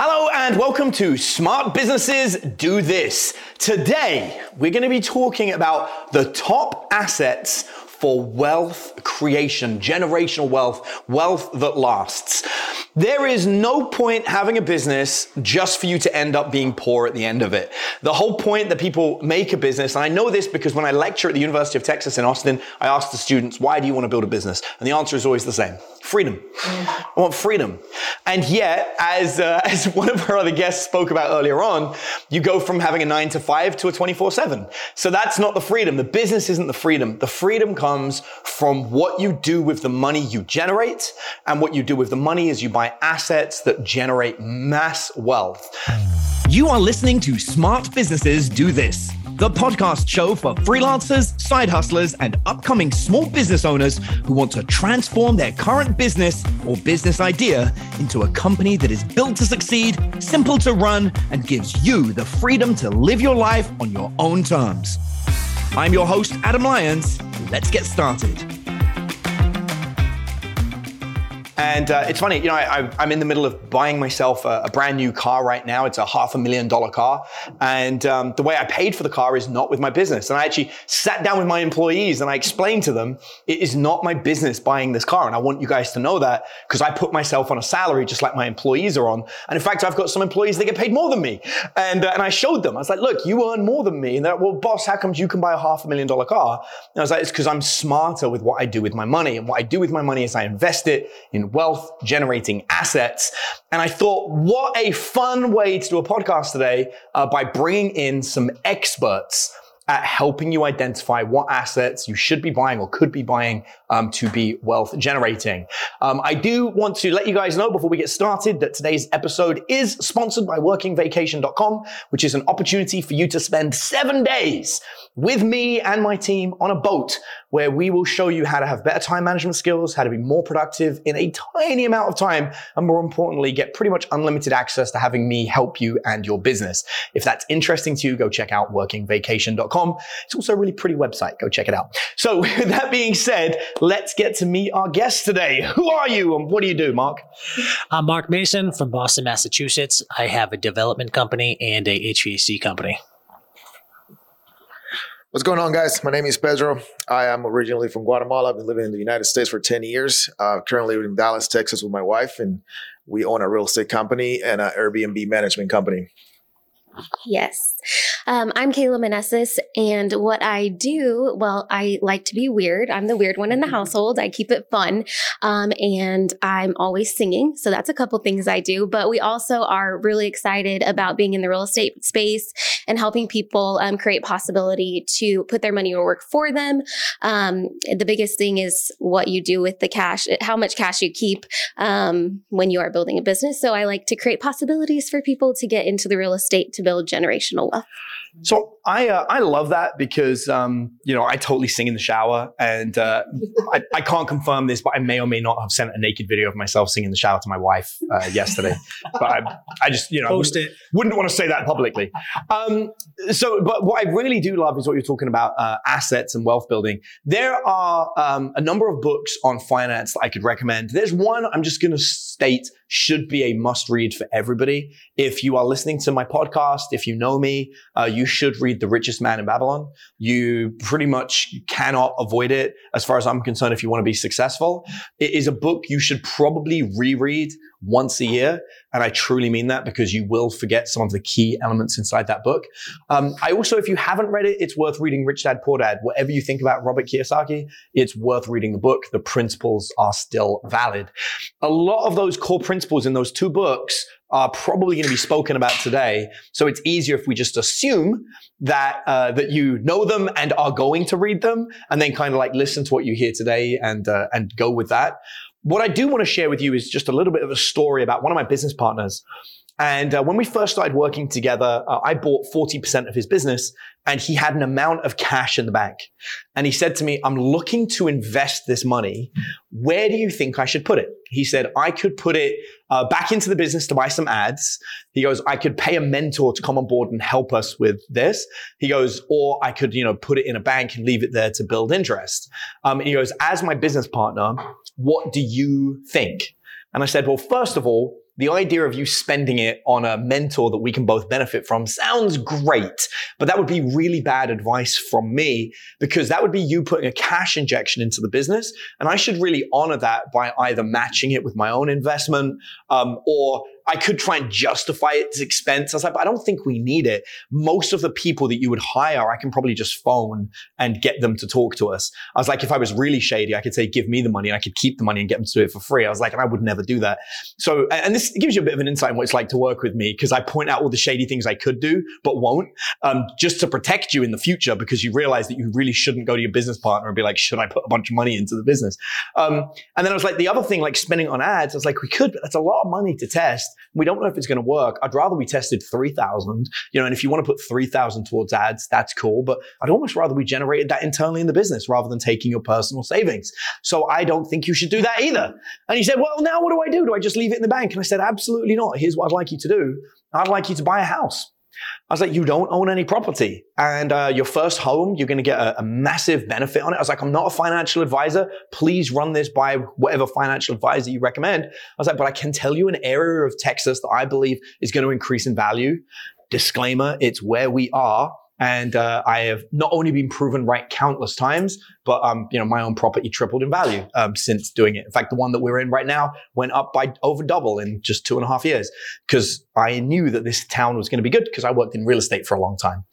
Hello and welcome to Smart Businesses Do This. Today, we're going to be talking about the top assets for wealth creation, generational wealth, wealth that lasts. There is no point having a business just for you to end up being poor at the end of it. The whole point that people make a business, and I know this because when I lecture at the University of Texas in Austin, I ask the students, why do you want to build a business? And the answer is always the same. Freedom. I want freedom. And yet, as, uh, as one of our other guests spoke about earlier on, you go from having a nine to five to a 24 seven. So that's not the freedom. The business isn't the freedom. The freedom comes from what you do with the money you generate. And what you do with the money is you buy assets that generate mass wealth. You are listening to Smart Businesses Do This, the podcast show for freelancers, side hustlers, and upcoming small business owners who want to transform their current business or business idea into a company that is built to succeed, simple to run, and gives you the freedom to live your life on your own terms. I'm your host, Adam Lyons. Let's get started. And uh, it's funny, you know, I, am in the middle of buying myself a, a, brand new car right now. It's a half a million dollar car. And um, the way I paid for the car is not with my business. And I actually sat down with my employees and I explained to them, it is not my business buying this car. And I want you guys to know that because I put myself on a salary just like my employees are on. And in fact, I've got some employees that get paid more than me. And, uh, and I showed them, I was like, look, you earn more than me. And they're like, well, boss, how comes you can buy a half a million dollar car? And I was like, it's because I'm smarter with what I do with my money. And what I do with my money is I invest it in wealth generating assets. And I thought, what a fun way to do a podcast today uh, by bringing in some experts at helping you identify what assets you should be buying or could be buying um, to be wealth generating. Um, I do want to let you guys know before we get started that today's episode is sponsored by workingvacation.com, which is an opportunity for you to spend seven days with me and my team on a boat where we will show you how to have better time management skills, how to be more productive in a tiny amount of time, and more importantly, get pretty much unlimited access to having me help you and your business. If that's interesting to you, go check out workingvacation.com. It's also a really pretty website. Go check it out. So with that being said, let's get to meet our guest today. Who are you and what do you do, Marc? I'm Marc Mason from Boston, Massachusetts. I have a development company and a HVAC company. What's going on, guys? My name is Pedro. I am originally from Guatemala. I've been living in the United States for 10 years. Uh, currently in Dallas, Texas with my wife, and we own a real estate company and an Airbnb management company. Yes. Um, I'm Kayla Meneses, and what I do, well, I like to be weird. I'm the weird one in the household. I keep it fun, um, and I'm always singing. So that's a couple things I do. But we also are really excited about being in the real estate space and helping people um, create possibility to put their money to work for them. Um, the biggest thing is what you do with the cash, how much cash you keep um, when you are building a business. So I like to create possibilities for people to get into the real estate to build generational wealth. So I uh, I love that because um, you know I totally sing in the shower, and uh, I, I can't confirm this, but I may or may not have sent a naked video of myself singing in the shower to my wife uh, yesterday. but I, I, just you know Post it. wouldn't want to say that publicly. Um, so, but what I really do love is what you're talking about uh, assets and wealth building. There are um, a number of books on finance that I could recommend. There's one I'm just going to state should be a must read for everybody. If you are listening to my podcast, if you know me, uh, you should read The Richest Man in Babylon. You pretty much cannot avoid it as far as I'm concerned if you want to be successful. It is a book you should probably reread once a year. And I truly mean that because you will forget some of the key elements inside that book. Um, I also, if you haven't read it, it's worth reading Rich Dad Poor Dad. Whatever you think about Robert Kiyosaki, it's worth reading the book. The principles are still valid. A lot of those core principles in those two books are probably going to be spoken about today. So it's easier if we just assume that uh, that you know them and are going to read them, and then kind of like listen to what you hear today and uh, and go with that. What I do want to share with you is just a little bit of a story about one of my business partners. And uh, when we first started working together, uh, I bought 40% of his business and he had an amount of cash in the bank. And he said to me, I'm looking to invest this money. Where do you think I should put it? He said, I could put it uh, back into the business to buy some ads. He goes, I could pay a mentor to come on board and help us with this. He goes, or I could, you know, put it in a bank and leave it there to build interest. Um, and he goes, as my business partner, what do you think? And I said, well, first of all, the idea of you spending it on a mentor that we can both benefit from sounds great, but that would be really bad advice from me because that would be you putting a cash injection into the business. And I should really honor that by either matching it with my own investment um, or I could try and justify its expense. I was like, but I don't think we need it. Most of the people that you would hire, I can probably just phone and get them to talk to us. I was like, if I was really shady, I could say, give me the money and I could keep the money and get them to do it for free. I was like, and I would never do that. So, and this gives you a bit of an insight on what it's like to work with me because I point out all the shady things I could do, but won't, um, just to protect you in the future because you realize that you really shouldn't go to your business partner and be like, should I put a bunch of money into the business? Um, and then I was like, the other thing, like spending on ads, I was like, we could, but that's a lot of money to test. We don't know if it's going to work. I'd rather we tested 3,000, you know, and if you want to put 3,000 towards ads, that's cool. But I'd almost rather we generated that internally in the business rather than taking your personal savings. So I don't think you should do that either. And he said, well, now what do I do? Do I just leave it in the bank? And I said, absolutely not. Here's what I'd like you to do. I'd like you to buy a house. I was like, you don't own any property. And uh, your first home, you're going to get a, a, massive benefit on it. I was like, I'm not a financial advisor. Please run this by whatever financial advisor you recommend. I was like, but I can tell you an area of Texas that I believe is going to increase in value. Disclaimer, it's where we are. And uh, I have not only been proven right countless times, but um, you know my own property tripled in value um, since doing it. In fact, the one that we're in right now went up by over double in just two and a half years because I knew that this town was going to be good because I worked in real estate for a long time.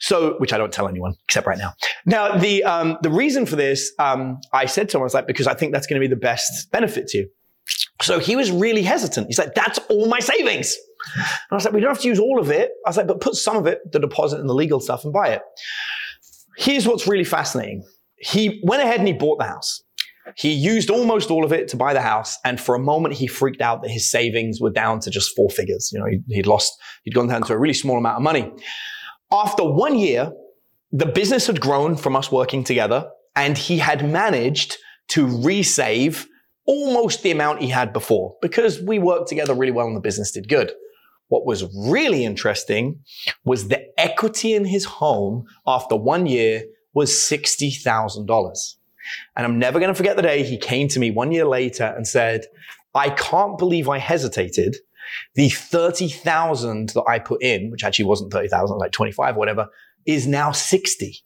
So, which I don't tell anyone except right now. Now, the um, the reason for this, um, I said to him, I was like, because I think that's going to be the best benefit to you. So he was really hesitant. He's like, that's all my savings. And I was like, we don't have to use all of it. I was like, but put some of it, the deposit and the legal stuff, and buy it. Here's what's really fascinating. He went ahead and he bought the house. He used almost all of it to buy the house. And for a moment, he freaked out that his savings were down to just four figures. You know, he'd lost, he'd gone down to a really small amount of money. After one year, the business had grown from us working together and he had managed to resave almost the amount he had before because we worked together really well and the business did good. What was really interesting was the equity in his home after one year was $60,000. And I'm never going to forget the day he came to me one year later and said, I can't believe I hesitated. The 30,000 that I put in, which actually wasn't 30,000, like 25 or whatever, is now 60.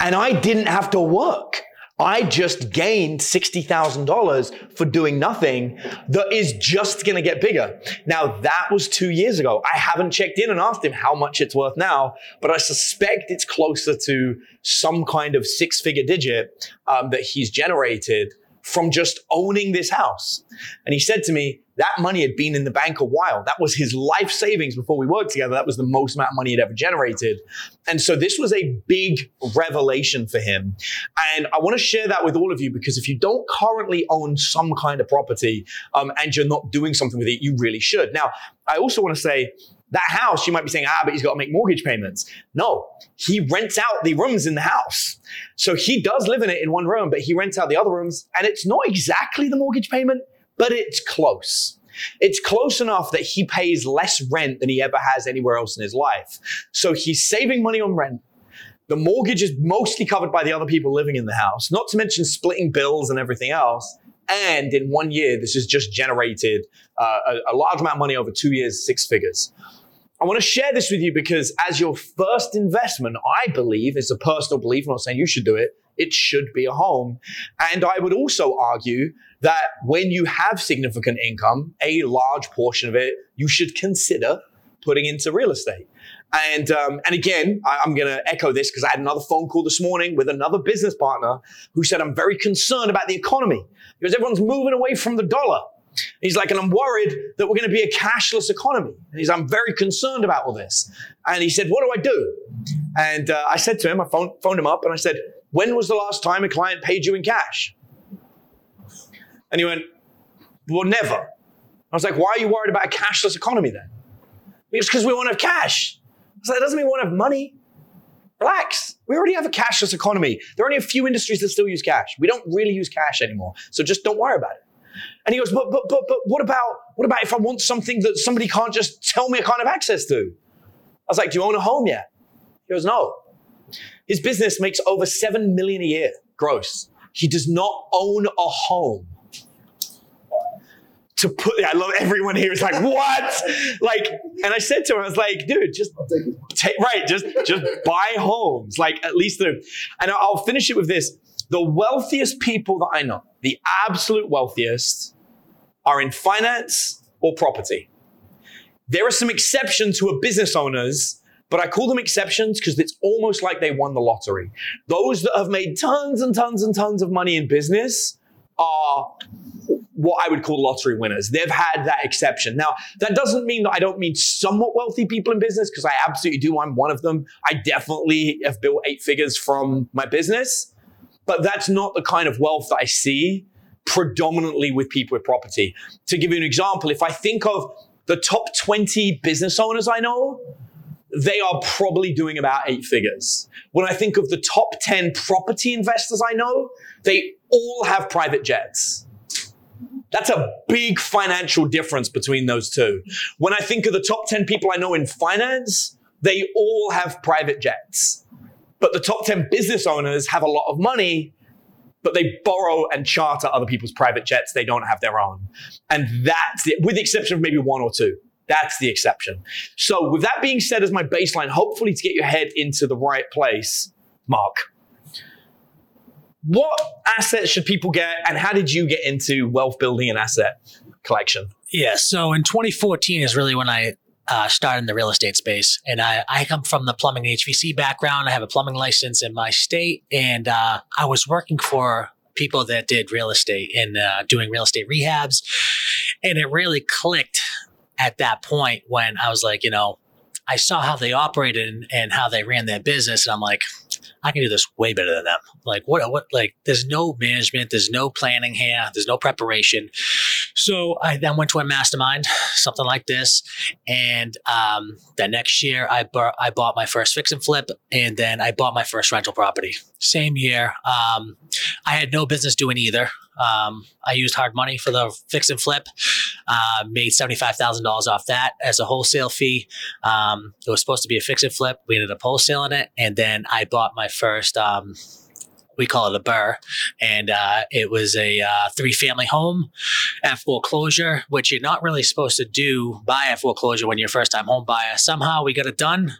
And I didn't have to work. I just gained $60,000 for doing nothing that is just going to get bigger. Now, that was two years ago. I haven't checked in and asked him how much it's worth now, but I suspect it's closer to some kind of six figure digit um, that he's generated from just owning this house. And he said to me, that money had been in the bank a while. That was his life savings before we worked together. That was the most amount of money he'd ever generated. And so this was a big revelation for him. And I want to share that with all of you because if you don't currently own some kind of property um, and you're not doing something with it, you really should. Now, I also want to say, that house, you might be saying, ah, but he's got to make mortgage payments. No, he rents out the rooms in the house. So he does live in it in one room, but he rents out the other rooms. And it's not exactly the mortgage payment, but it's close. It's close enough that he pays less rent than he ever has anywhere else in his life. So he's saving money on rent. The mortgage is mostly covered by the other people living in the house, not to mention splitting bills and everything else. And in one year, this has just generated uh, a, a large amount of money over two years, six figures. I want to share this with you because as your first investment, I believe, it's a personal belief, I'm not saying you should do it, it should be a home. And I would also argue that when you have significant income, a large portion of it, you should consider putting into real estate. And um, and again, I, am going to echo this because I had another phone call this morning with another business partner who said I'm very concerned about the economy because everyone's moving away from the dollar. He's like, and I'm worried that we're going to be a cashless economy. And he's, I'm very concerned about all this. And he said, what do I do? And uh, I said to him, I phoned, phoned him up and I said, when was the last time a client paid you in cash? And he went, well, never. I was like, why are you worried about a cashless economy then? It's because we won't have cash. I that doesn't mean we won't have money. Relax. We already have a cashless economy. There are only a few industries that still use cash. We don't really use cash anymore. So just don't worry about it. And he goes, but, but, but, but what about, what about if I want something that somebody can't just tell me I can't have access to? I was like, do you own a home yet? He goes, no. His business makes over 7 million a year gross. He does not own a home. to put, I love everyone here is like, what? like, and I said to him, I was like, dude, just take, right, just, just buy homes. Like, at least the, and I'll finish it with this. The wealthiest people that I know, the absolute wealthiest, are in finance or property. There are some exceptions who are business owners, but I call them exceptions because it's almost like they won the lottery. Those that have made tons and tons and tons of money in business are what I would call lottery winners. They've had that exception. Now, that doesn't mean that I don't mean somewhat wealthy people in business because I absolutely do. I'm one of them. I definitely have built eight figures from my business, but that's not the kind of wealth that I see predominantly with people with property. To give you an example, if I think of the top 20 business owners I know, they are probably doing about eight figures. When I think of the top 10 property investors I know, they all have private jets. That's a big financial difference between those two. When I think of the top 10 people I know in finance, they all have private jets. But the top 10 business owners have a lot of money, but they borrow and charter other people's private jets. They don't have their own. And that's the, with the exception of maybe one or two. That's the exception. So, with that being said, as my baseline, hopefully to get your head into the right place, Marc, what assets should people get, and how did you get into wealth building and asset collection? Yeah. So in 2014 is really when I uh, in the real estate space. And I, I come from the plumbing HVAC background. I have a plumbing license in my state. And uh, I was working for people that did real estate and uh, doing real estate rehabs. And it really clicked at that point when I was like, you know, I saw how they operated and, and how they ran their business. And I'm like, I can do this way better than them. Like what, what, like there's no management, there's no planning here, there's no preparation. So I then went to a mastermind, something like this. And, um, the next year I, bought I bought my first fix and flip and then I bought my first rental property. Same year. Um, I had no business doing either. Um, I used hard money for the fix and flip, uh, made $75,000 off that as a wholesale fee. Um, it was supposed to be a fix and flip. We ended up wholesaling it. And then I bought my first, um, we call it a BRRRR, and uh, it was a uh, three family home at foreclosure, which you're not really supposed to do buy at foreclosure when you're a first time home buyer. Somehow we got it done,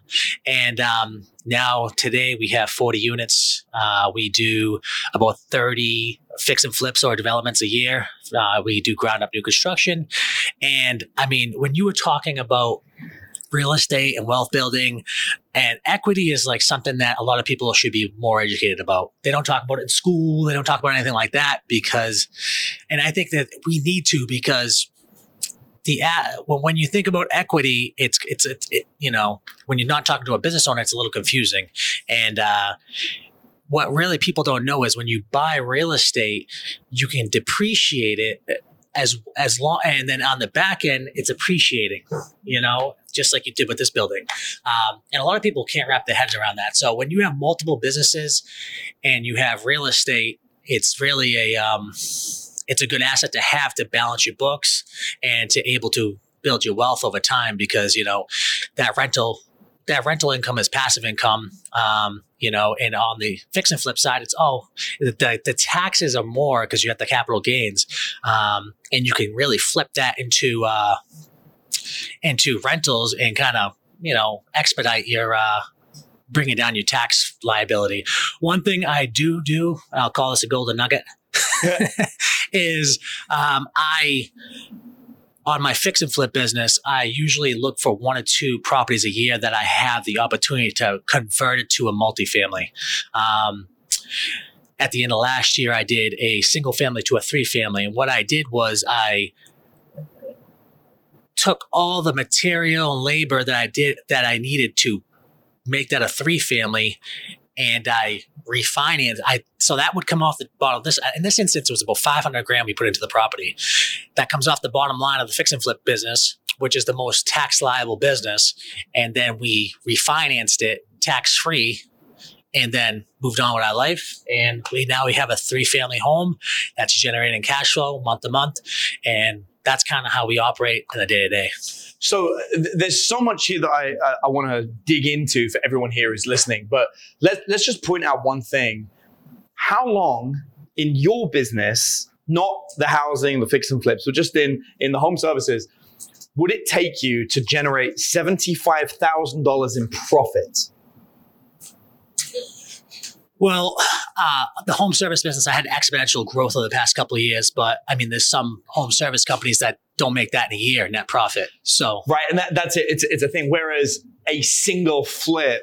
and um, now today we have 40 units. Uh, we do about 30 fix and flips or developments a year. Uh, we do ground up new construction, and I mean when you were talking about real estate and wealth building. And equity is like something that a lot of people should be more educated about. They don't talk about it in school. They don't talk about anything like that because, and I think that we need to because the when when you think about equity, it's it's, it's it, you know when you're not talking to a business owner, it's a little confusing. And uh, what really people don't know is when you buy real estate, you can depreciate it as as long and then on the back end it's appreciating you know just like you did with this building. Um, and a lot of people can't wrap their heads around that. So when you have multiple businesses and you have real estate it's really a um, it's a good asset to have to balance your books and to able to build your wealth over time because you know that rental that rental income is passive income. Um, you know, and on the fix and flip side, it's oh, the, the taxes are more because you have the capital gains, um, and you can really flip that into uh, into rentals and kind of you know expedite your uh, bringing down your tax liability. One thing I do do, I'll call this a golden nugget, is um, I on my fix and flip business, I usually look for one or two properties a year that I have the opportunity to convert it to a multifamily. Um, at the end of last year, I did a single family to a three family. And what I did was I took all the material and labor that I did that I needed to make that a three family and I refinanced. I so that would come off the bottom. This in this instance, it was about 500 grand we put into the property. That comes off the bottom line of the fix and flip business, which is the most tax liable business, and then we refinanced it tax free. And then moved on with our life, and we now we have a three family home that's generating cash flow month to month, and that's kind of how we operate in the day to day. So th- there's so much here that I I, I want to dig into for everyone here who's listening. But let let's just point out one thing: how long in your business not the housing, the fix and flips, but just in in the home services, would it take you to generate $75,000 in profit? Well, uh, the home service business, I had exponential growth over the past couple of years, but I mean, there's some home service companies that don't make that in a year net profit. So right, and that, that's it. It's it's a thing. Whereas a single flip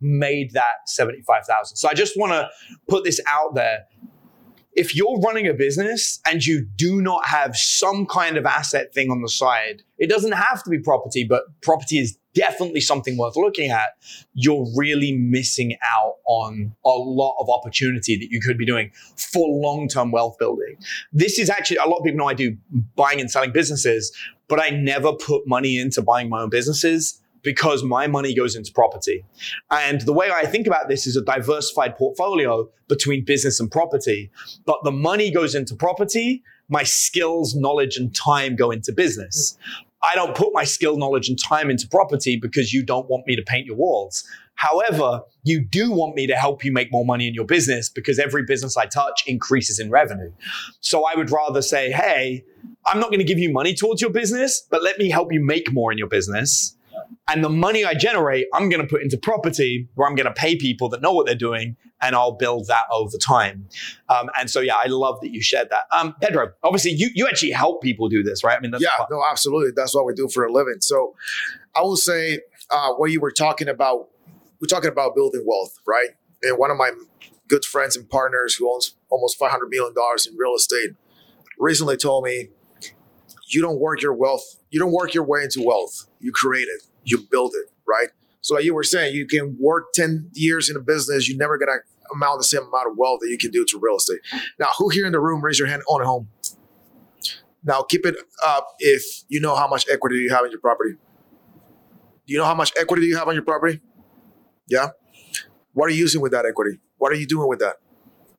made that seventy five thousand. So I just want to put this out there if you're running a business and you do not have some kind of asset thing on the side, it doesn't have to be property, but property is definitely something worth looking at. You're really missing out on a lot of opportunity that you could be doing for long term wealth building. This is actually, a lot of people know I do buying and selling businesses, but I never put money into buying my own businesses because my money goes into property. And the way I think about this is a diversified portfolio between business and property. But the money goes into property, my skills, knowledge, and time go into business. I don't put my skill, knowledge, and time into property because you don't want me to paint your walls. However, you do want me to help you make more money in your business because every business I touch increases in revenue. So I would rather say, hey, I'm not going to give you money towards your business, but let me help you make more in your business and the money I generate, I'm going to put into property where I'm going to pay people that know what they're doing and I'll build that over time. Um, and so, yeah, I love that you shared that. Um, Pedro, obviously you, you actually help people do this, right? I mean, yeah, fun. no, absolutely. That's what we do for a living. So I will say uh, what you were talking about, we're talking about building wealth, right? And one of my good friends and partners who owns almost $500 million in real estate recently told me, you don't work your wealth, you don't work your way into wealth. You create it you build it, right? So like you were saying, you can work 10 years in a business, you're never gonna amount the same amount of wealth that you can do to real estate. Now, who here in the room raise your hand on a home? Now keep it up if you know how much equity you have in your property. Do you know how much equity you have on your property? Yeah. What are you using with that equity? What are you doing with that?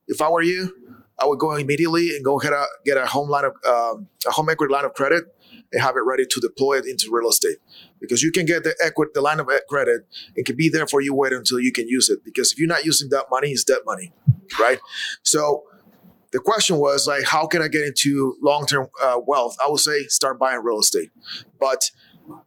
If I were you, I would go immediately and go get a get a home line of um, a home equity line of credit and have it ready to deploy it into real estate because you can get the equity, the line of credit, it can be there for you. Wait until you can use it because if you're not using that money, it's debt money, right? So the question was like, how can I get into long term uh, wealth? I would say start buying real estate, but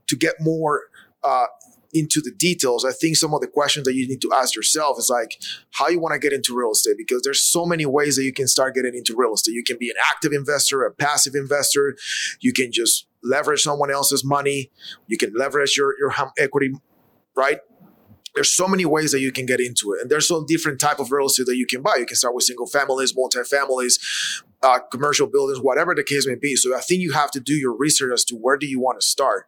to get more uh, into the details, I think some of the questions that you need to ask yourself is like how you want to get into real estate because there's so many ways that you can start getting into real estate. You can be an active investor, a passive investor. You can just leverage someone else's money. You can leverage your your equity, right? there's so many ways that you can get into it and there's so different type of real estate that you can buy you can start with single families multi-families uh, commercial buildings whatever the case may be so i think you have to do your research as to where do you want to start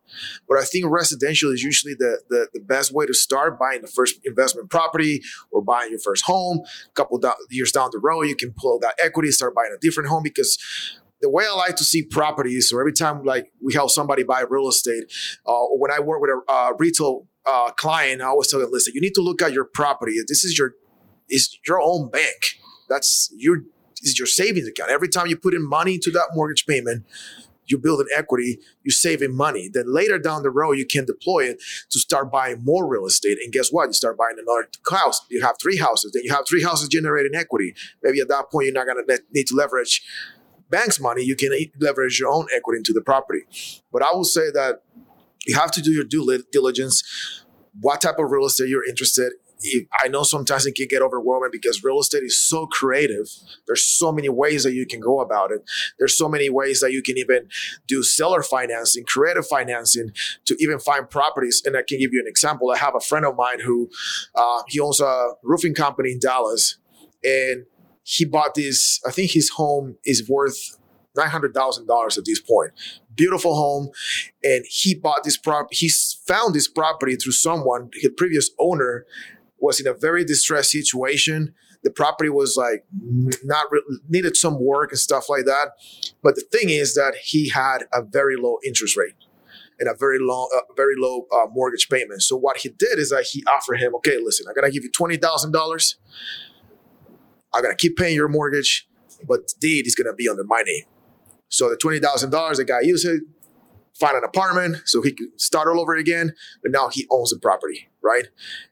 but i think residential is usually the, the, the best way to start buying the first investment property or buying your first home a couple do- years down the road you can pull that equity start buying a different home because the way I like to see properties, or every time like we help somebody buy real estate, uh, or when I work with a uh, retail uh, client, I always tell them, listen, you need to look at your property. This is your is your own bank. That's your is your savings account. Every time you put in money into that mortgage payment, you build an equity, you're saving money. Then later down the road, you can deploy it to start buying more real estate. And guess what? You start buying another house. You have three houses. Then you have three houses generating equity. Maybe at that point, you're not going to need to leverage bank's money. You can leverage your own equity into the property. But I will say that you have to do your due diligence. What type of real estate you're interested I know sometimes it can get overwhelming because real estate is so creative. There's so many ways that you can go about it. There's so many ways that you can even do seller financing, creative financing to even find properties. And I can give you an example. I have a friend of mine who uh, he owns a roofing company in Dallas, and he bought this. I think his home is worth nine hundred thousand dollars at this point. Beautiful home. And he bought this prop he found this property through someone his previous owner was in a very distressed situation. The property was like not re- needed some work and stuff like that. But the thing is that he had a very low interest rate and a very low uh, very low uh, mortgage payment. So what he did is that he offered him okay listen i'm gonna give you $20000 i'm gonna keep paying your mortgage but deed is gonna be under my name so the $20000 the guy used it find an apartment so he could start all over again. But now he owns the property, right?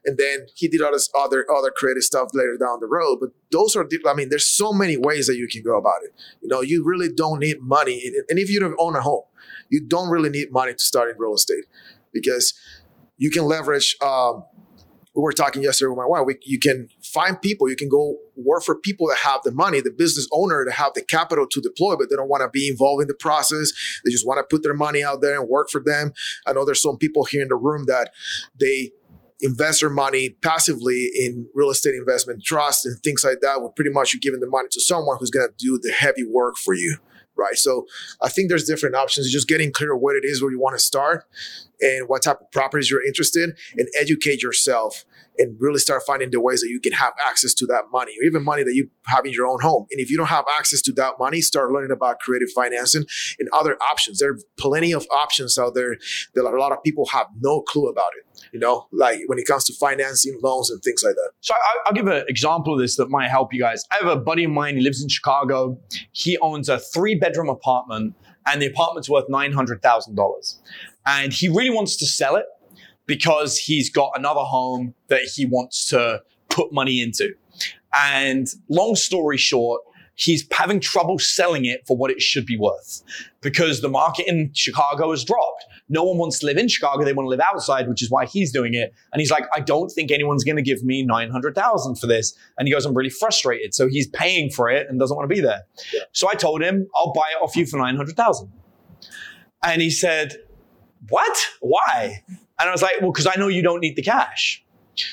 And then he did all this other other creative stuff later down the road. But those are, I mean, there's so many ways that you can go about it. You know, you really don't need money, and if you don't own a home, you don't really need money to start in real estate because you can leverage. Um, we were talking yesterday with my wife. We, you can find people. You can go work for people that have the money, the business owner that have the capital to deploy, but they don't want to be involved in the process. They just want to put their money out there and work for them. I know there's some people here in the room that they invest their money passively in real estate investment trust and things like that. Where pretty much you're giving the money to someone who's going to do the heavy work for you right? So I think there's different options. Just getting clear what it is where you want to start and what type of properties you're interested in, and educate yourself and really start finding the ways that you can have access to that money or even money that you have in your own home. And if you don't have access to that money, start learning about creative financing and other options. There are plenty of options out there that a lot of people have no clue about it. You know, like when it comes to financing, loans, and things like that. So I, will give an example of this that might help you guys. I have a buddy of mine. He lives in Chicago. He owns a three-bedroom apartment, and the apartment's worth nine hundred thousand dollars. And he really wants to sell it because he's got another home that he wants to put money into. And long story short, he's having trouble selling it for what it should be worth because the market in Chicago has dropped. No one wants to live in Chicago. They want to live outside, which is why he's doing it. And he's like, I don't think anyone's going to give me 900,000 for this. And he goes, I'm really frustrated. So he's paying for it and doesn't want to be there. Yeah. So I told him, I'll buy it off you for 900,000. And he said, what? Why? And I was like, well, because I know you don't need the cash.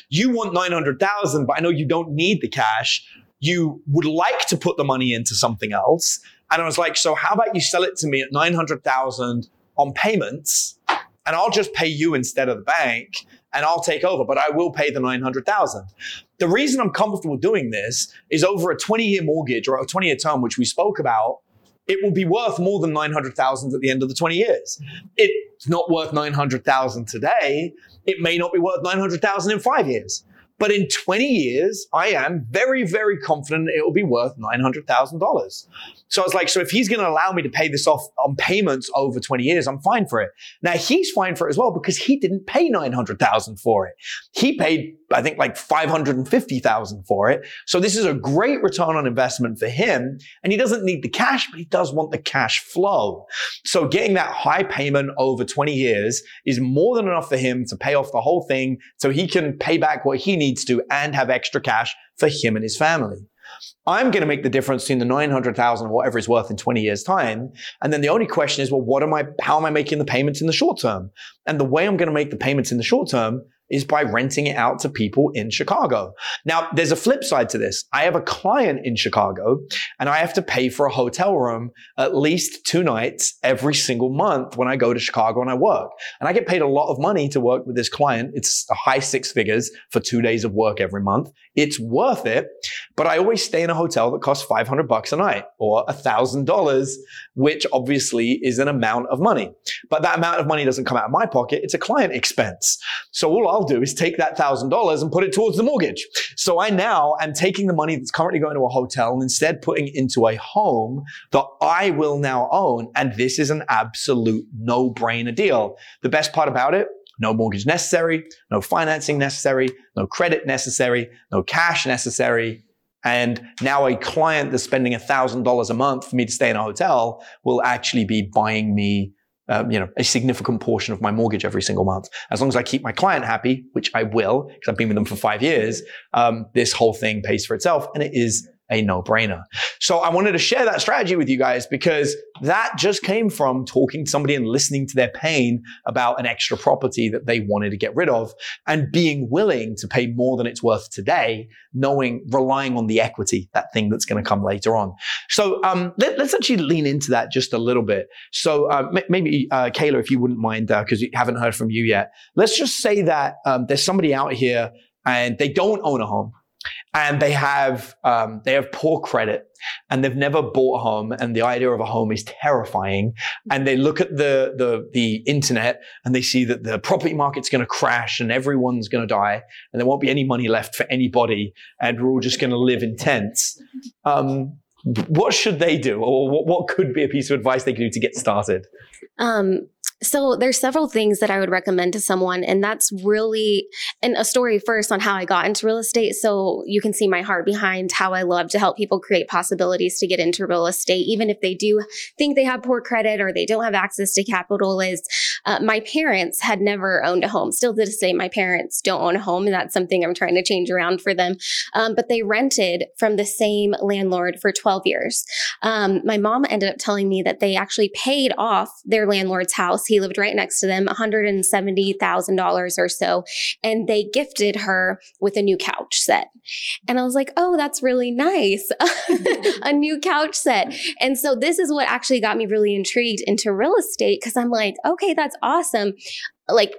You want 900,000, but I know you don't need the cash. You would like to put the money into something else. And I was like, so how about you sell it to me at 900,000 on payments and I'll just pay you instead of the bank and I'll take over, but I will pay the 900,000. The reason I'm comfortable doing this is over a 20 year mortgage or a 20 year term, which we spoke about, it will be worth more than 900,000 at the end of the 20 years. It's not worth 900,000 today. It may not be worth 900,000 in five years. But in 20 years, I am very, very confident it will be worth $900,000. So I was like, so if he's going to allow me to pay this off on payments over 20 years, I'm fine for it. Now he's fine for it as well because he didn't pay 900,000 for it. He paid, I think like 550,000 for it. So this is a great return on investment for him. And he doesn't need the cash, but he does want the cash flow. So getting that high payment over 20 years is more than enough for him to pay off the whole thing so he can pay back what he needs to and have extra cash for him and his family. I'm going to make the difference between the 900,000 or whatever it's worth in 20 years time. And then the only question is, well, what am I, how am I making the payments in the short term? And the way I'm going to make the payments in the short term is by renting it out to people in Chicago. Now, there's a flip side to this. I have a client in Chicago and I have to pay for a hotel room at least two nights every single month when I go to Chicago and I work. And I get paid a lot of money to work with this client. It's a high six figures for two days of work every month. It's worth it, but I always stay in a hotel that costs 500 bucks a night or $1,000, which obviously is an amount of money. But that amount of money doesn't come out of my pocket. It's a client expense. So all I'll do is take that thousand dollars and put it towards the mortgage. So I now am taking the money that's currently going to a hotel and instead putting it into a home that I will now own. And this is an absolute no brainer deal. The best part about it, no mortgage necessary, no financing necessary, no credit necessary, no cash necessary. And now a client that's spending a $1,000 a month for me to stay in a hotel will actually be buying me um, you know, a significant portion of my mortgage every single month. As long as I keep my client happy, which I will, because I've been with them for five years, um, this whole thing pays for itself. And it is a no brainer. So I wanted to share that strategy with you guys because that just came from talking to somebody and listening to their pain about an extra property that they wanted to get rid of and being willing to pay more than it's worth today, knowing, relying on the equity, that thing that's going to come later on. So um, let, us actually lean into that just a little bit. So uh, m- maybe, uh, Kayla, if you wouldn't mind, because uh, we haven't heard from you yet, let's just say that um, there's somebody out here and they don't own a home and they have um, they have poor credit and they've never bought a home. And the idea of a home is terrifying. And they look at the the, the internet and they see that the property market's going to crash and everyone's going to die and there won't be any money left for anybody and we're all just going to live in tents. Um, what should they do or what, what could be a piece of advice they could do to get started? Um, So there's several things that I would recommend to someone, and that's really and a story first on how I got into real estate. So you can see my heart behind how I love to help people create possibilities to get into real estate, even if they do think they have poor credit or they don't have access to capital. Is uh, my parents had never owned a home. Still to this day, my parents don't own a home, and that's something I'm trying to change around for them. Um, but they rented from the same landlord for 12 years. Um, my mom ended up telling me that they actually paid off their landlord's house he lived right next to them, $170,000 or so. And they gifted her with a new couch set. And I was like, oh, that's really nice. a new couch set. And so this is what actually got me really intrigued into real estate because I'm like, okay, that's awesome. Like,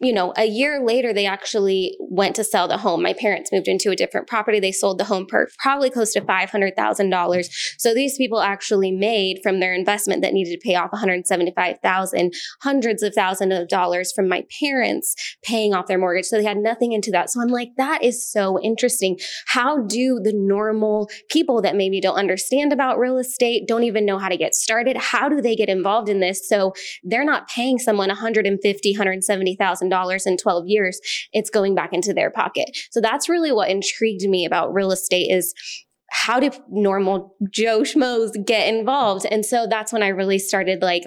you know, a year later, they actually went to sell the home. My parents moved into a different property. They sold the home for probably close to $500,000. So these people actually made from their investment that needed to pay off 175,000, hundreds of thousands of dollars from my parents paying off their mortgage. So they had nothing into that. So I'm like, that is so interesting. How do the normal people that maybe don't understand about real estate, don't even know how to get started, how do they get involved in this? So they're not paying someone 150, 170,000 $1,000 in 12 years, it's going back into their pocket. So that's really what intrigued me about real estate is how do normal Joe Schmoes get involved? And so that's when I really started like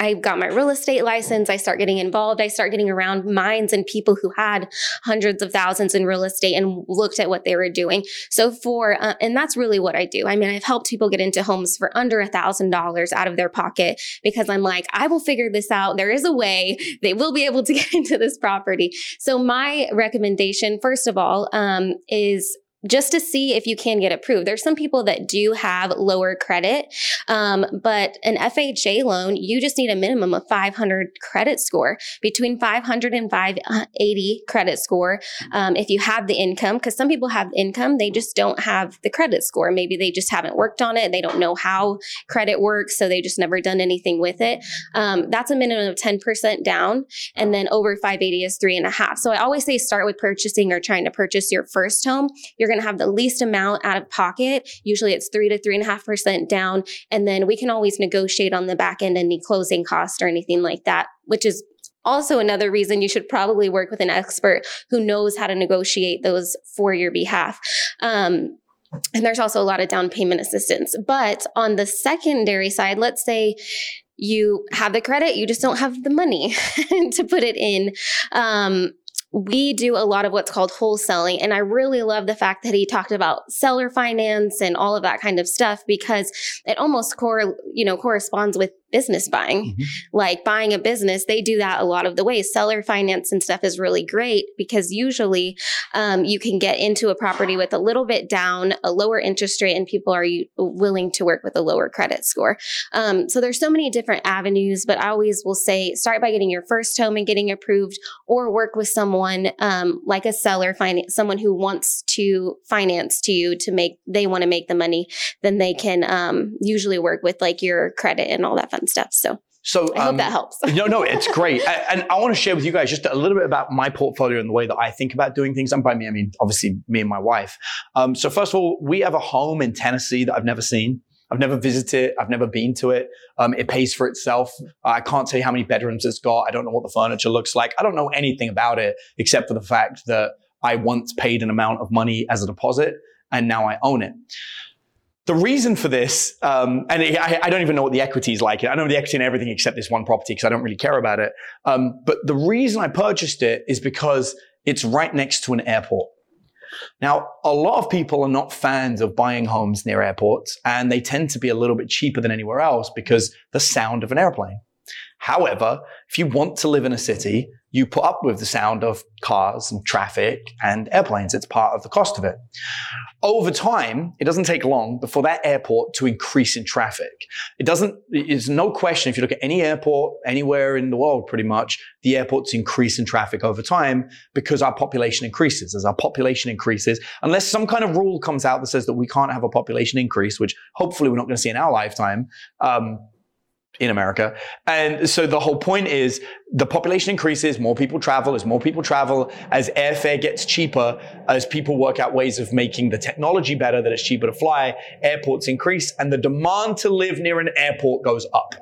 I got my real estate license. I start getting involved. I start getting around minds and people who had hundreds of thousands in real estate and looked at what they were doing. So for, uh, and that's really what I do. I mean, I've helped people get into homes for under a thousand dollars out of their pocket because I'm like, I will figure this out. There is a way they will be able to get into this property. So my recommendation, first of all, um, is just to see if you can get approved. There's some people that do have lower credit, um, but an FHA loan, you just need a minimum of 500 credit score, between 500 and 580 credit score. Um, if you have the income, because some people have income, they just don't have the credit score. Maybe they just haven't worked on it. They don't know how credit works, so they just never done anything with it. Um, that's a minimum of 10% down, and then over 580 is three and a half. So I always say start with purchasing or trying to purchase your first home. You're going to have the least amount out of pocket. Usually it's three to three and a half percent down. And then we can always negotiate on the back end any closing cost or anything like that, which is also another reason you should probably work with an expert who knows how to negotiate those for your behalf. Um, and there's also a lot of down payment assistance. But on the secondary side, let's say you have the credit, you just don't have the money to put it in. Um, we do a lot of what's called wholesaling. And I really love the fact that he talked about seller finance and all of that kind of stuff because it almost core, you know, corresponds with business buying. Mm-hmm. Like buying a business, they do that a lot of the ways. Seller finance and stuff is really great because usually um, you can get into a property with a little bit down, a lower interest rate, and people are willing to work with a lower credit score. Um, so there's so many different avenues, but I always will say start by getting your first home and getting approved, or work with someone um, like a seller, finance, someone who wants to finance to you to make they want to make the money. Then they can um, usually work with like your credit and all that fun stuff. So so I hope um, that helps. no, no, it's great. And I want to share with you guys just a little bit about my portfolio and the way that I think about doing things. And by me, I mean, obviously me and my wife. Um, so first of all, we have a home in Tennessee that I've never seen. I've never visited it. I've never been to it. Um, it pays for itself. I can't tell you how many bedrooms it's got. I don't know what the furniture looks like. I don't know anything about it except for the fact that I once paid an amount of money as a deposit and now I own it. The reason for this, um, and I, I, don't even know what the equity is like. I know the equity in everything except this one property because I don't really care about it. Um, but the reason I purchased it is because it's right next to an airport. Now, a lot of people are not fans of buying homes near airports, and they tend to be a little bit cheaper than anywhere else because the sound of an airplane. However, if you want to live in a city, you put up with the sound of cars and traffic and airplanes. It's part of the cost of it. Over time, it doesn't take long before that airport to increase in traffic. It doesn't, it's no question. If you look at any airport anywhere in the world, pretty much, the airports increase in traffic over time because our population increases. As our population increases, unless some kind of rule comes out that says that we can't have a population increase, which hopefully we're not going to see in our lifetime, um, in America. And so the whole point is the population increases, more people travel, as more people travel, as airfare gets cheaper, as people work out ways of making the technology better that it's cheaper to fly, airports increase and the demand to live near an airport goes up.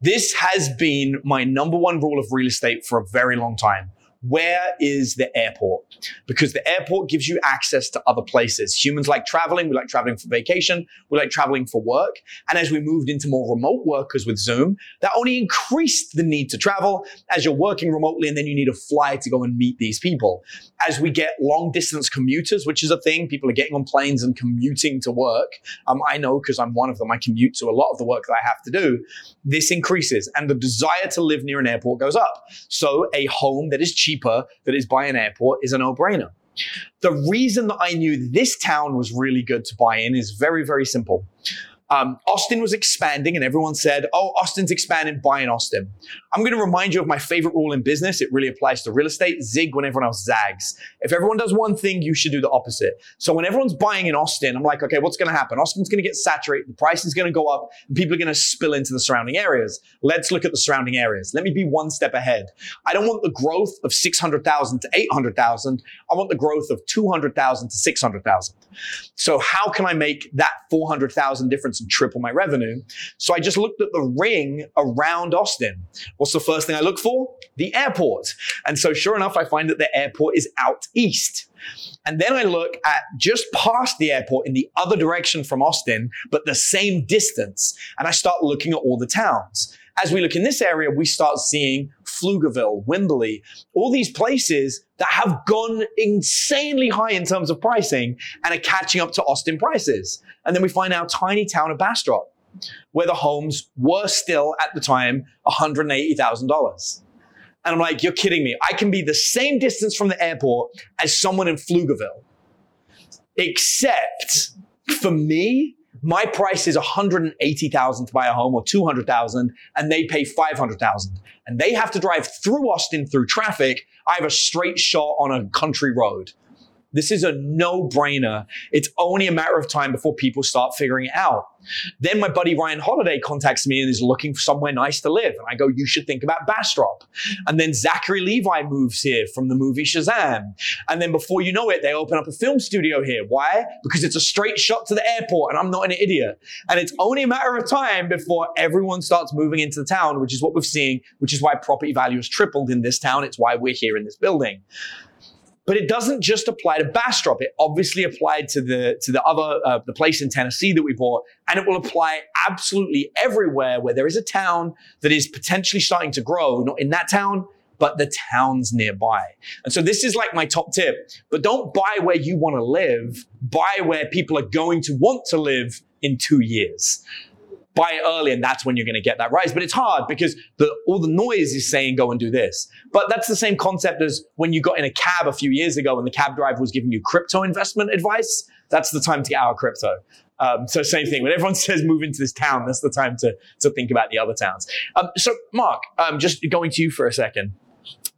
This has been my number one rule of real estate for a very long time where is the airport? Because the airport gives you access to other places. Humans like traveling. We like traveling for vacation. We like traveling for work. And as we moved into more remote workers with Zoom, that only increased the need to travel as you're working remotely and then you need a fly to go and meet these people. As we get long distance commuters, which is a thing, people are getting on planes and commuting to work. Um, I know because I'm one of them. I commute to a lot of the work that I have to do. This increases and the desire to live near an airport goes up. So a home that is cheap cheaper that is by an airport is a no-brainer. The reason that I knew this town was really good to buy in is very, very simple. Um, Austin was expanding, and everyone said, Oh, Austin's expanding, buy in Austin. I'm going to remind you of my favorite rule in business. It really applies to real estate zig when everyone else zags. If everyone does one thing, you should do the opposite. So when everyone's buying in Austin, I'm like, Okay, what's going to happen? Austin's going to get saturated, the price is going to go up, and people are going to spill into the surrounding areas. Let's look at the surrounding areas. Let me be one step ahead. I don't want the growth of 600,000 to 800,000. I want the growth of 200,000 to 600,000. So how can I make that 400,000 difference and triple my revenue. So I just looked at the ring around Austin. What's the first thing I look for? The airport. And so sure enough, I find that the airport is out east. And then I look at just past the airport in the other direction from Austin, but the same distance. And I start looking at all the towns. As we look in this area, we start seeing Pflugerville, Wimberley, all these places that have gone insanely high in terms of pricing and are catching up to Austin prices. And then we find our tiny town of Bastrop, where the homes were still at the time $180,000. And I'm like, you're kidding me. I can be the same distance from the airport as someone in Pflugerville. Except for me, my price is 180,000 to buy a home or 200,000 and they pay 500,000 and they have to drive through Austin through traffic. I have a straight shot on a country road. This is a no brainer. It's only a matter of time before people start figuring it out. Then my buddy Ryan Holiday contacts me and is looking for somewhere nice to live. And I go, you should think about Bastrop. And then Zachary Levi moves here from the movie Shazam. And then before you know it, they open up a film studio here. Why? Because it's a straight shot to the airport and I'm not an idiot. And it's only a matter of time before everyone starts moving into the town, which is what we're seeing, which is why property value has tripled in this town. It's why we're here in this building. But it doesn't just apply to Bastrop. It obviously applied to the to the other uh, the place in Tennessee that we bought, and it will apply absolutely everywhere where there is a town that is potentially starting to grow. Not in that town, but the towns nearby. And so this is like my top tip. But don't buy where you want to live. Buy where people are going to want to live in two years buy it early and that's when you're going to get that rise. But it's hard because the, all the noise is saying go and do this. But that's the same concept as when you got in a cab a few years ago and the cab driver was giving you crypto investment advice. That's the time to get out of crypto. Um, so same thing. When everyone says move into this town, that's the time to, to think about the other towns. Um, so Marc, um, just going to you for a second.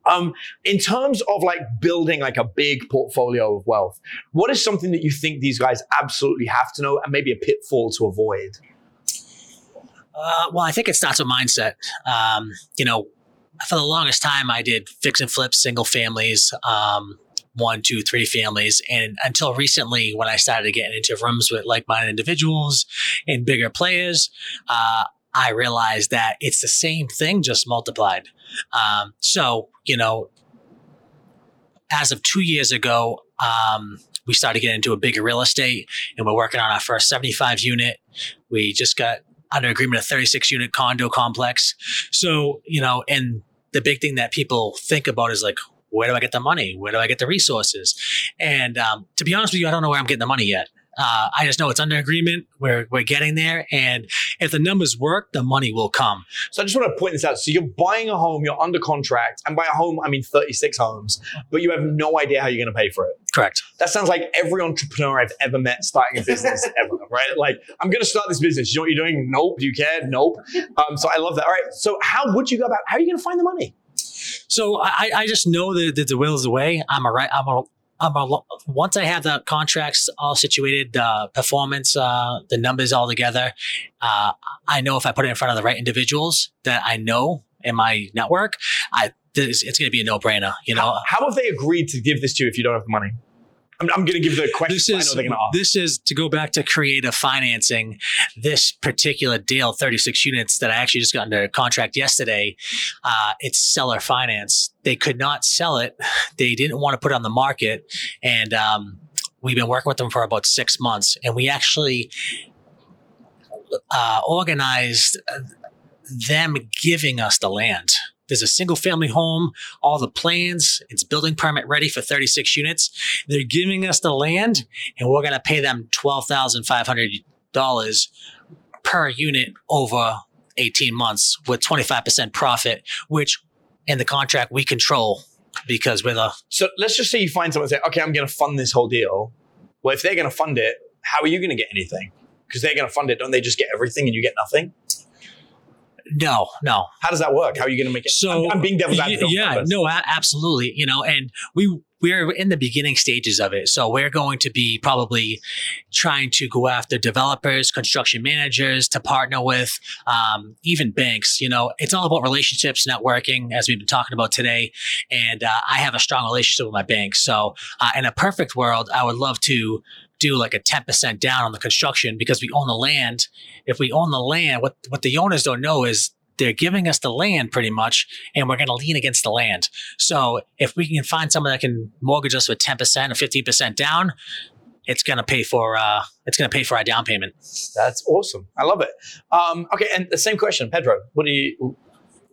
Um, in terms of like building like a big portfolio of wealth, what is something that you think these guys absolutely have to know and maybe a pitfall to avoid? Uh, well, I think it starts with mindset. Um, you know, for the longest time, I did fix and flip single families, um, one, two, three families. And until recently, when I started getting into rooms with like minded individuals and bigger players, uh, I realized that it's the same thing, just multiplied. Um, so, you know, as of two years ago, um, we started getting into a bigger real estate and we're working on our first 75 unit. We just got under agreement a 36 unit condo complex. So, you know, and the big thing that people think about is like, where do I get the money? Where do I get the resources? And um, to be honest with you, I don't know where I'm getting the money yet. Uh, I just know it's under agreement. We're we're getting there, and if the numbers work, the money will come. So I just want to point this out. So you're buying a home, you're under contract, and by a home I mean 36 homes, but you have no idea how you're going to pay for it. Correct. That sounds like every entrepreneur I've ever met starting a business ever, right? Like I'm going to start this business. You know what you're doing? Nope. Do you care? Nope. Um, so I love that. All right. So how would you go about? How are you going to find the money? So I, I just know that, that the will is the way. I'm a right. I'm a once I have the contracts all situated, the performance, uh, the numbers all together, uh, I know if I put it in front of the right individuals that I know in my network, I it's, it's going to be a no brainer. You know, how, how have they agreed to give this to you if you don't have the money? I'm, I'm going to give the question. This I know is to this is to go back to creative financing. This particular deal, 36 units that I actually just got under contract yesterday, uh, it's seller finance. They could not sell it. They didn't want to put it on the market, and um, we've been working with them for about six months. And we actually uh, organized uh, them giving us the land. There's a single family home, all the plans, it's building permit ready for 36 units. They're giving us the land and we're going to pay them $12,500 per unit over 18 months with 25% profit, which in the contract we control because we're the So let's just say you find someone and say, okay, I'm going to fund this whole deal. Well, if they're going to fund it, how are you going to get anything? Because they're going to fund it. Don't they just get everything and you get nothing? No, no. How does that work? How are you going to make it? So I'm, I'm being devil's advocate. Yeah, purpose. no, absolutely. You know, and we we're in the beginning stages of it, so we're going to be probably trying to go after developers, construction managers to partner with, um, even banks. You know, it's all about relationships, networking, as we've been talking about today. And uh, I have a strong relationship with my bank, so uh, in a perfect world, I would love to do like a 10% down on the construction because we own the land. If we own the land, what, what the owners don't know is they're giving us the land pretty much, and we're going to lean against the land. So if we can find someone that can mortgage us with 10% or 15% down, it's going to pay for, uh, it's going to pay for our down payment. That's awesome. I love it. Um, okay, and the same question, Pedro. What do you?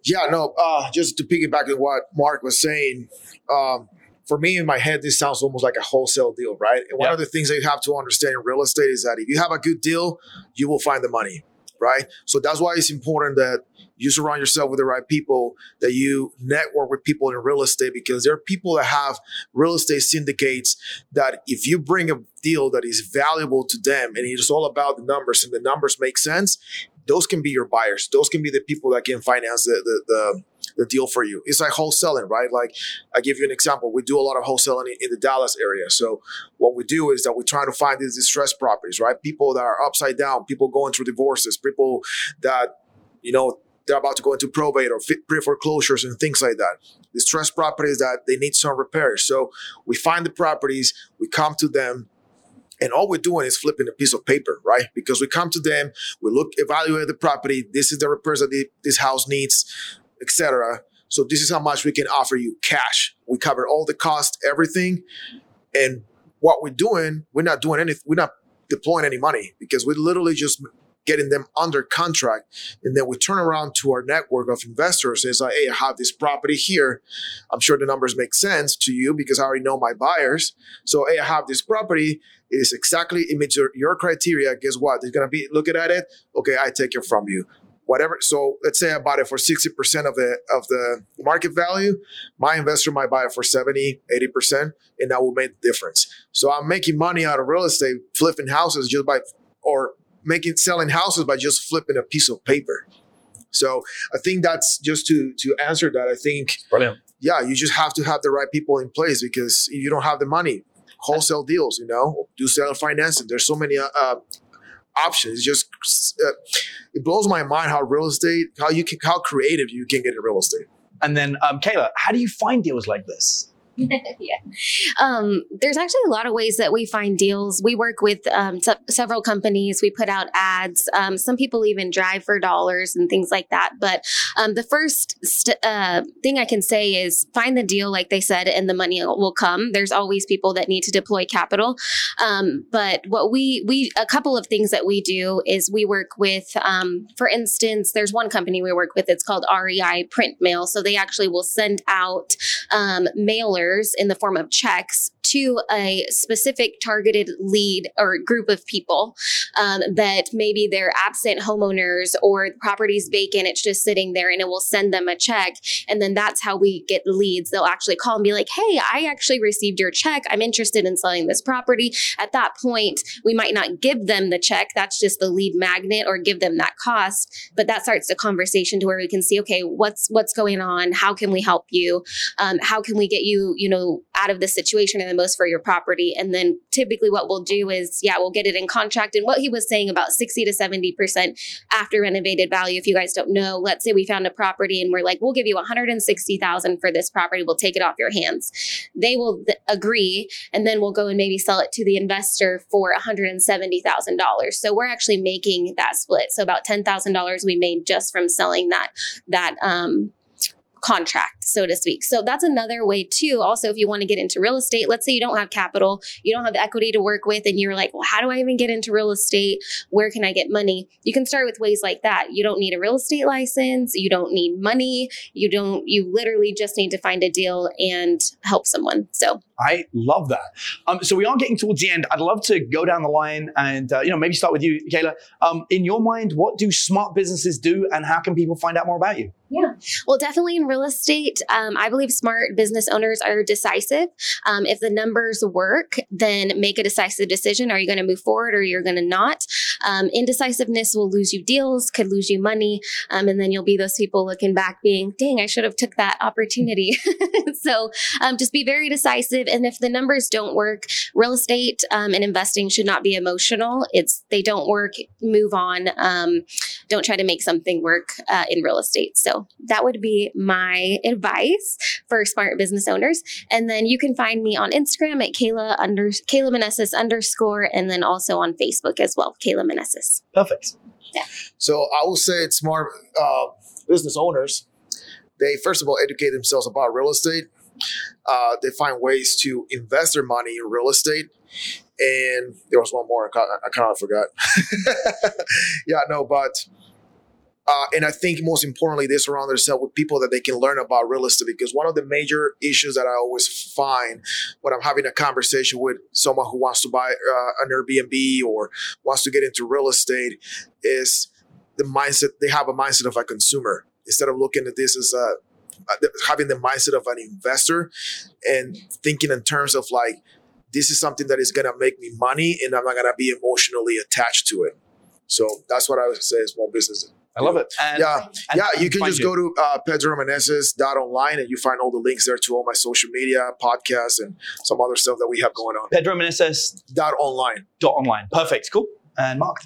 Yeah, no, uh, just to piggyback on what Marc was saying, um, for me in my head, this sounds almost like a wholesale deal, right? And one Yeah. of the things that you have to understand in real estate is that if you have a good deal, you will find the money, right? So that's why it's important that you surround yourself with the right people, that you network with people in real estate, because there are people that have real estate syndicates that if you bring a deal that is valuable to them and it's all about the numbers and the numbers make sense, those can be your buyers. Those can be the people that can finance the, the, the the deal for you. It's like wholesaling, right? Like I give you an example. We do a lot of wholesaling in, the Dallas area. So what we do is that we try to find these distressed properties, right? People that are upside down, people going through divorces, people that, you know, they're about to go into probate or pre foreclosures and things like that. Distressed properties that they need some repairs. So we find the properties, we come to them, and all we're doing is flipping a piece of paper, right? Because we come to them, we look, evaluate the property. This is the repairs that the, this house needs, etc. So this is how much we can offer you cash. We cover all the cost, everything, and what we're doing, we're not doing anything. We're not deploying any money because we're literally just getting them under contract, and then we turn around to our network of investors and say, hey, I have this property here. I'm sure the numbers make sense to you because I already know my buyers. So hey, I have this property. It is exactly it meets your, your criteria. Guess what? They're gonna be looking at it. Okay, I take it from you. Whatever. So let's say I bought it for 60% of the of the market value. My investor might buy it for 70, 80%, and that will make the difference. So I'm making money out of real estate, flipping houses just by or making selling houses by just flipping a piece of paper. So I think that's just to to answer that. I think Brilliant. yeah, you just have to have the right people in place because if you don't have the money, wholesale deals, you know, do seller financing. There's so many uh, uh, options. Just uh, it blows my mind how real estate, how you can, how creative you can get in real estate. And then, um, Kayla, how do you find deals like this? Yeah. Um, there's actually a lot of ways that we find deals. We work with um, se- several companies. We put out ads. Um, some people even drive for dollars and things like that. But um, the first st- uh, thing I can say is find the deal, like they said, and the money will come. There's always people that need to deploy capital. Um, but what we we a couple of things that we do is we work with, um, for instance, there's one company we work with. It's called REI Print Mail. So they actually will send out um, mailers in the form of checks to a specific targeted lead or group of people um, that maybe they're absent homeowners or the property's vacant, it's just sitting there and it will send them a check. And then that's how we get leads. They'll actually call and be like, hey, I actually received your check. I'm interested in selling this property. At that point, we might not give them the check. That's just the lead magnet or give them that cost. But that starts the conversation to where we can see, okay, what's what's going on? How can we help you? Um, how can we get you you know, out of the situation and the most for your property. And then typically what we'll do is, yeah, we'll get it in contract. And what he was saying about 60 to 70% after renovated value. If you guys don't know, let's say we found a property and we're like, we'll give you 160,000 for this property. We'll take it off your hands. They will th- agree. And then we'll go and maybe sell it to the investor for $170,000. So we're actually making that split. So about $10,000 we made just from selling that, that, um, contract, so to speak. So that's another way too. Also, if you want to get into real estate, let's say you don't have capital, you don't have equity to work with, and you're like, well, how do I even get into real estate? Where can I get money? You can start with ways like that. You don't need a real estate license. You don't need money. You don't, you literally just need to find a deal and help someone. So I love that. Um, so we are getting towards the end. I'd love to go down the line and, uh, you know, maybe start with you, Kayla. Um, in your mind, what do smart businesses do and how can people find out more about you? Yeah. Well, definitely in real estate, um, I believe smart business owners are decisive. Um, if the numbers work, then make a decisive decision. Are you going to move forward or you're going to not? Um, indecisiveness will lose you deals, could lose you money, um, and then you'll be those people looking back, being, "Dang, I should have took that opportunity." so, um, just be very decisive. And if the numbers don't work, real estate um, and investing should not be emotional. It's they don't work. Move on. Don't try to make something work uh, in real estate. So that would be my advice for smart business owners. And then you can find me on Instagram at Kayla under Kayla Meneses underscore, and then also on Facebook as well, Kayla Meneses. Perfect. Yeah. So I will say it's smart uh, business owners. They first of all educate themselves about real estate. Uh, they find ways to invest their money in real estate. And there was one more. I, I kind of forgot. yeah, no, but uh, and I think most importantly, they surround themselves with people that they can learn about real estate. Because one of the major issues that I always find when I'm having a conversation with someone who wants to buy uh, an Airbnb or wants to get into real estate is the mindset. They have a mindset of a consumer instead of looking at this as a having the mindset of an investor and thinking in terms of like this is something that is going to make me money and I'm not going to be emotionally attached to it. So that's what I would say is small business I love it. And, yeah, and yeah. You can just you. go to uh, pedromeneses.online and you find all the links there to all my social media, podcasts, and some other stuff that we have going on. Pedro Meneses dot online. Dot online. Perfect. Cool. And Marc.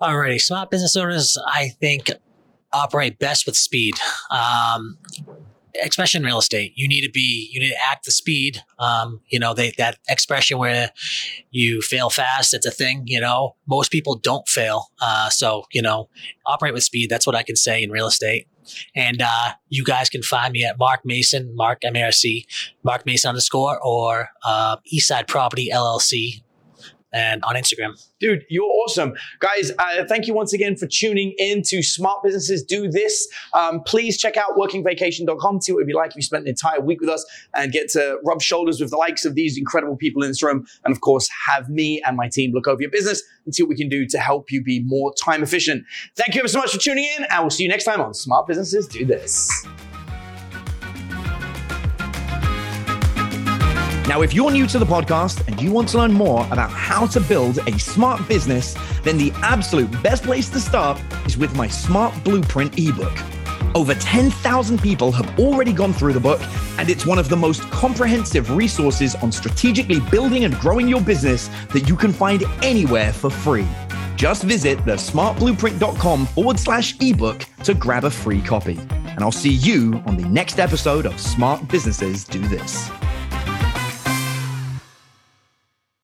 Alrighty, smart business owners, I think, operate best with speed. Um, in real estate, you need to be, you need to act the speed. Um, you know, they, that expression where you fail fast, it's a thing, you know, most people don't fail. Uh, so, you know, operate with speed. That's what I can say in real estate. And, uh, you guys can find me at Marc Mason, Marc M-A-R-C, Marc Mason underscore, or, uh, Eastside Property LLC and on Instagram. Dude, you're awesome. Guys, uh, thank you once again for tuning in to Smart Businesses Do This. Um, please check out workingvacation.com, see what it'd be like if you spent an entire week with us and get to rub shoulders with the likes of these incredible people in this room. And of course, have me and my team look over your business and see what we can do to help you be more time efficient. Thank you ever so much for tuning in, and we'll see you next time on Smart Businesses Do This. Now, if you're new to the podcast and you want to learn more about how to build a smart business, then the absolute best place to start is with my Smart Blueprint ebook. Over 10,000 people have already gone through the book, and it's one of the most comprehensive resources on strategically building and growing your business that you can find anywhere for free. Just visit thesmartblueprint.com forward slash ebook to grab a free copy. And I'll see you on the next episode of Smart Businesses Do This.